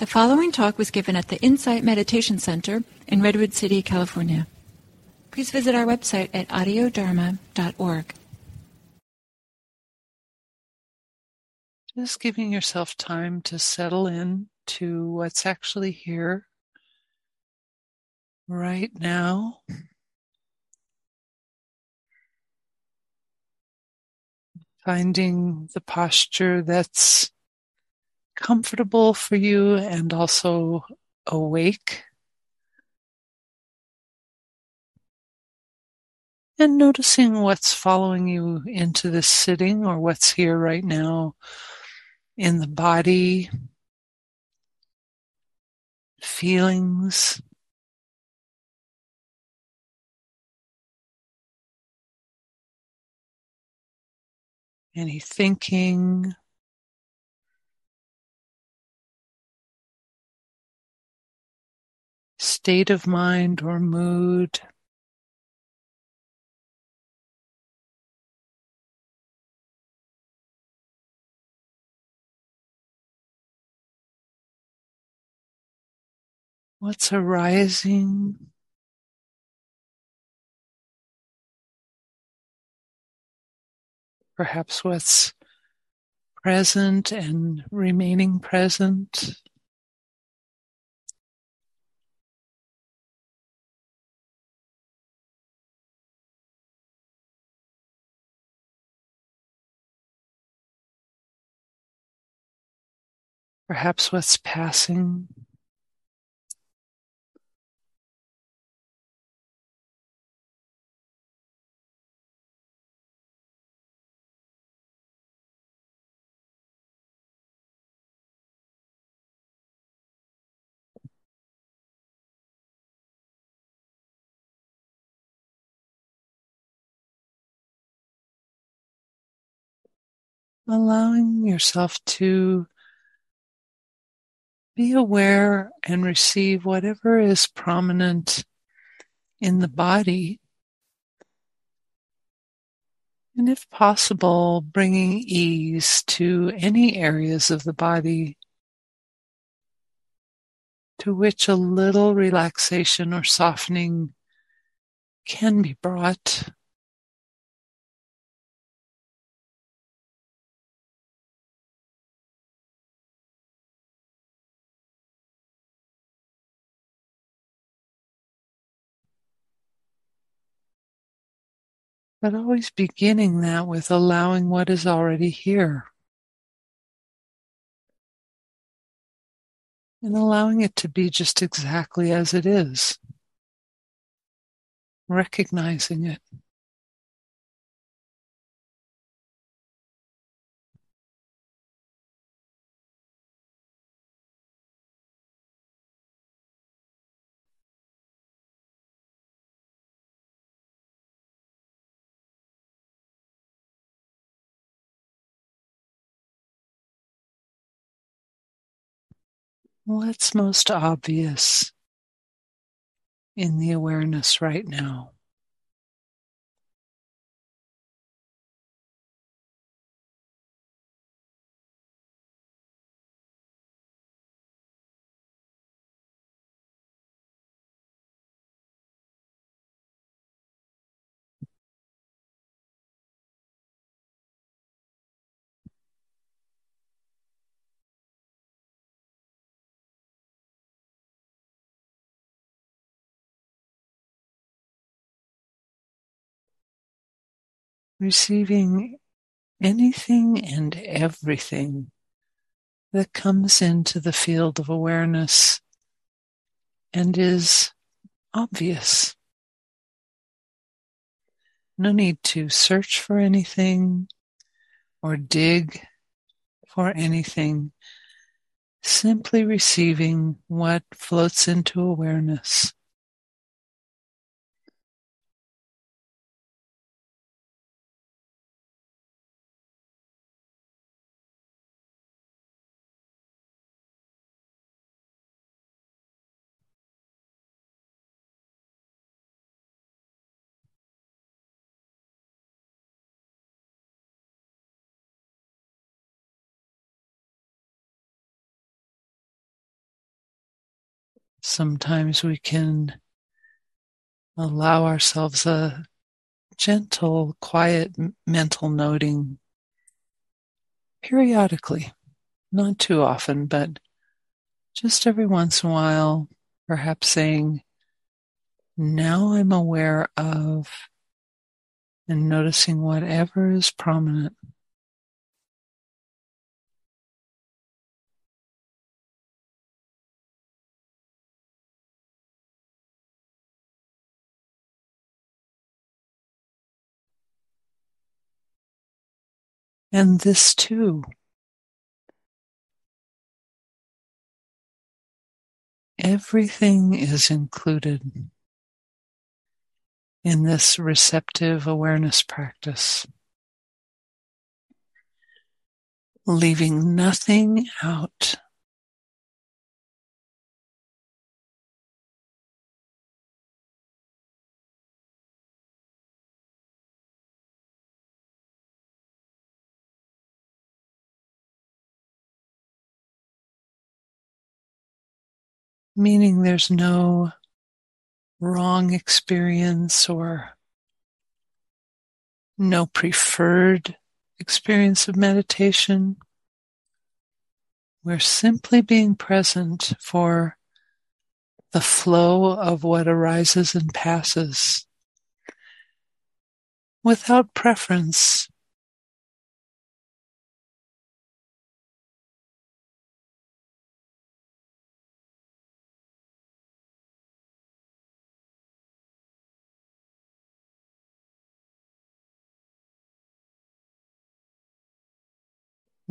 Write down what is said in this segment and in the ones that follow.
The following talk was given at the Insight Meditation Center in Redwood City, California. Please visit our website at audiodharma.org. Just giving yourself time to settle in to what's actually here right now. Finding the posture that's comfortable for you and also awake. And noticing what's following you into this sitting or what's here right now in the body, feelings. Any thinking, state of mind or mood. What's arising? Perhaps what's present and remaining present. Perhaps what's passing. Allowing yourself to be aware and receive whatever is prominent in the body. And if possible, bringing ease to any areas of the body to which a little relaxation or softening can be brought. But always beginning that with allowing what is already here. And allowing it to be just exactly as it is. Recognizing it. What's most obvious in the awareness right now? Receiving anything and everything that comes into the field of awareness and is obvious. No need to search for anything or dig for anything. Simply receiving what floats into awareness. Sometimes we can allow ourselves a gentle, quiet mental noting periodically, not too often, but just every once in a while, perhaps saying, now I'm aware of, and noticing whatever is prominent. And this too. Everything is included in this receptive awareness practice. Leaving nothing out. Meaning there's no wrong experience or no preferred experience of meditation. We're simply being present for the flow of what arises and passes without preference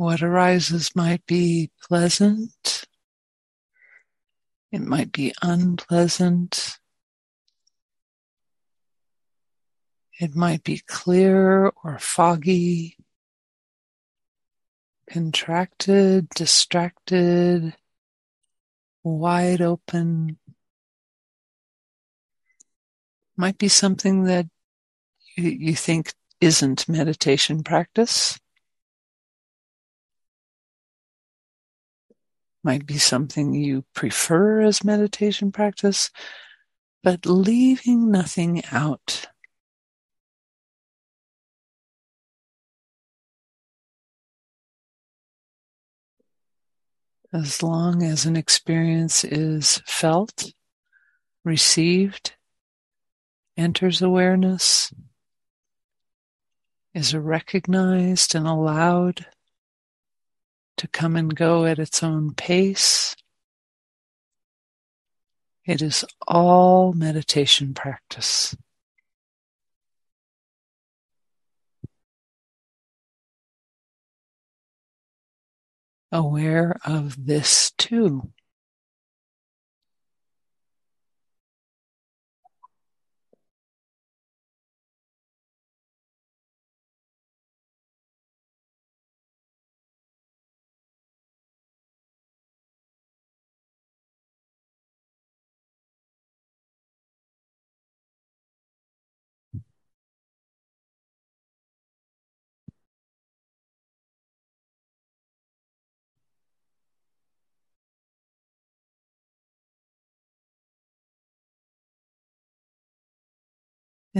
What arises might be pleasant. It might be unpleasant. It might be clear or foggy, contracted, distracted, wide open. Might be something that you, think isn't meditation practice. Might be something you prefer as meditation practice, but leaving nothing out. As long as an experience is felt, received, enters awareness, is recognized and allowed, to come and go at its own pace. It is all meditation practice. Aware of this too.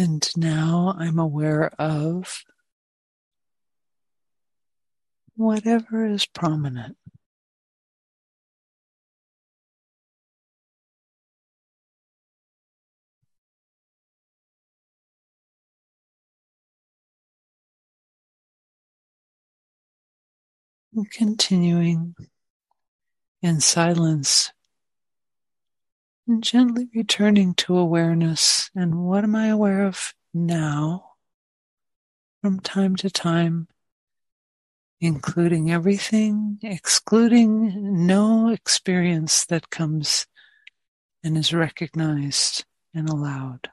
And now I'm aware of whatever is prominent. Continuing in silence and gently returning to awareness. And what am I aware of now? From time to time, including everything, excluding no experience that comes and is recognized and allowed.